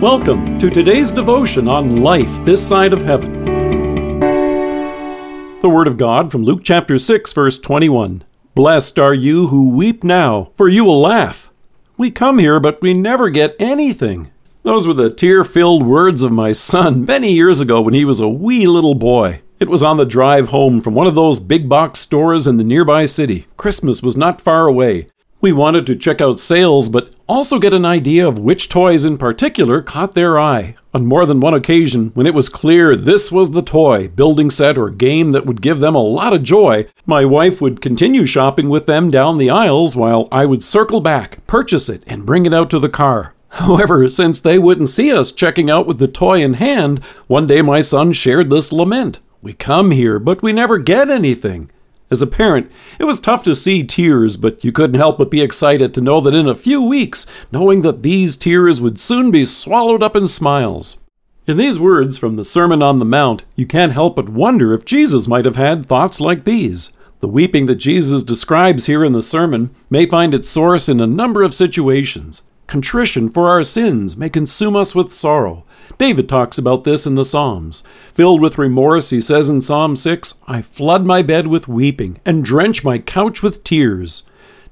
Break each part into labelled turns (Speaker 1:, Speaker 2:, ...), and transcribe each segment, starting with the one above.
Speaker 1: Welcome to today's devotion on life this side of heaven. The Word of God from Luke chapter 6, verse 21. Blessed are you who weep now, for you will laugh. We come here, but we never get anything. Those were the tear filled words of my son many years ago when he was a wee little boy. It was on the drive home from one of those big box stores in the nearby city. Christmas was not far away. We wanted to check out sales, but also get an idea of which toys in particular caught their eye. On more than one occasion, when it was clear this was the toy, building set, or game that would give them a lot of joy, my wife would continue shopping with them down the aisles while I would circle back, purchase it, and bring it out to the car. However, since they wouldn't see us checking out with the toy in hand, one day my son shared this lament. We come here, but we never get anything. As a parent, it was tough to see tears, but you couldn't help but be excited to know that in a few weeks, knowing that these tears would soon be swallowed up in smiles. In these words from the Sermon on the Mount, you can't help but wonder if Jesus might have had thoughts like these. The weeping that Jesus describes here in the sermon may find its source in a number of situations. Contrition for our sins may consume us with sorrow. David talks about this in the Psalms. Filled with remorse, he says in Psalm 6, I flood my bed with weeping and drench my couch with tears.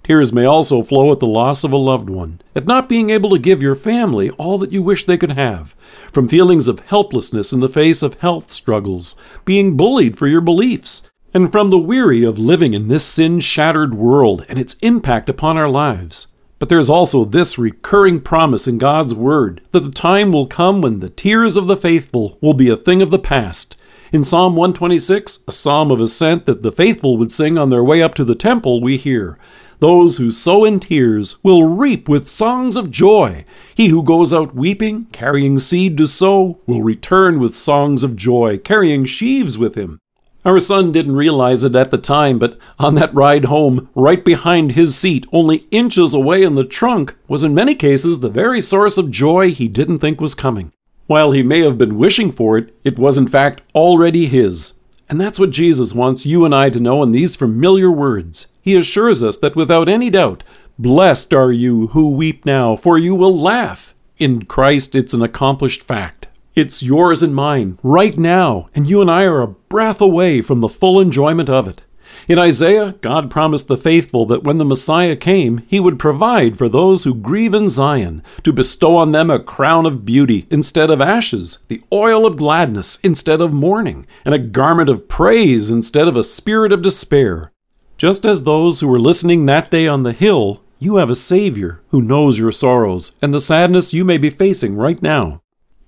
Speaker 1: Tears may also flow at the loss of a loved one, at not being able to give your family all that you wish they could have, from feelings of helplessness in the face of health struggles, being bullied for your beliefs, and from the weary of living in this sin shattered world and its impact upon our lives. But there is also this recurring promise in God's Word that the time will come when the tears of the faithful will be a thing of the past. In Psalm 126, a psalm of ascent that the faithful would sing on their way up to the temple, we hear, Those who sow in tears will reap with songs of joy. He who goes out weeping, carrying seed to sow, will return with songs of joy, carrying sheaves with him. Our son didn't realize it at the time, but on that ride home, right behind his seat, only inches away in the trunk, was in many cases the very source of joy he didn't think was coming. While he may have been wishing for it, it was in fact already his. And that's what Jesus wants you and I to know in these familiar words. He assures us that without any doubt, Blessed are you who weep now, for you will laugh. In Christ, it's an accomplished fact. It's yours and mine, right now, and you and I are a breath away from the full enjoyment of it. In Isaiah, God promised the faithful that when the Messiah came, he would provide for those who grieve in Zion, to bestow on them a crown of beauty instead of ashes, the oil of gladness instead of mourning, and a garment of praise instead of a spirit of despair. Just as those who were listening that day on the hill, you have a Savior who knows your sorrows and the sadness you may be facing right now.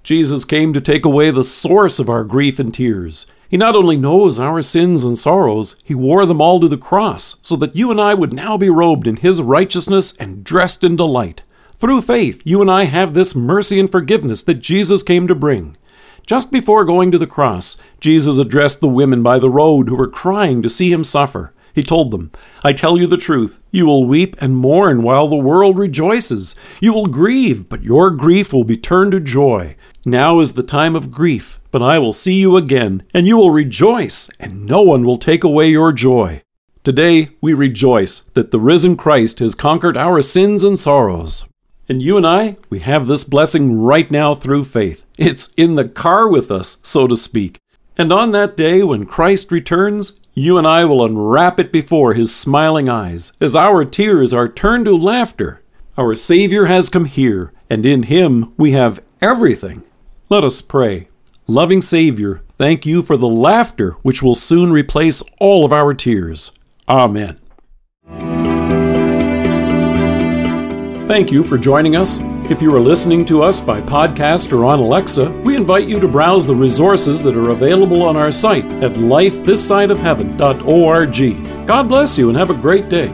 Speaker 1: Jesus came to take away the source of our grief and tears. He not only knows our sins and sorrows, He wore them all to the cross, so that you and I would now be robed in His righteousness and dressed in delight. Through faith, you and I have this mercy and forgiveness that Jesus came to bring. Just before going to the cross, Jesus addressed the women by the road who were crying to see Him suffer. He told them, I tell you the truth, you will weep and mourn while the world rejoices. You will grieve, but your grief will be turned to joy. Now is the time of grief, but I will see you again, and you will rejoice, and no one will take away your joy. Today we rejoice that the risen Christ has conquered our sins and sorrows. And you and I, we have this blessing right now through faith. It's in the car with us, so to speak. And on that day when Christ returns, you and I will unwrap it before his smiling eyes, as our tears are turned to laughter. Our Savior has come here, and in him we have everything. Let us pray. Loving Savior, thank you for the laughter which will soon replace all of our tears. Amen. Thank you for joining us. If you are listening to us by podcast or on Alexa, we invite you to browse the resources that are available on our site at lifethissideofheaven.org. God bless you and have a great day.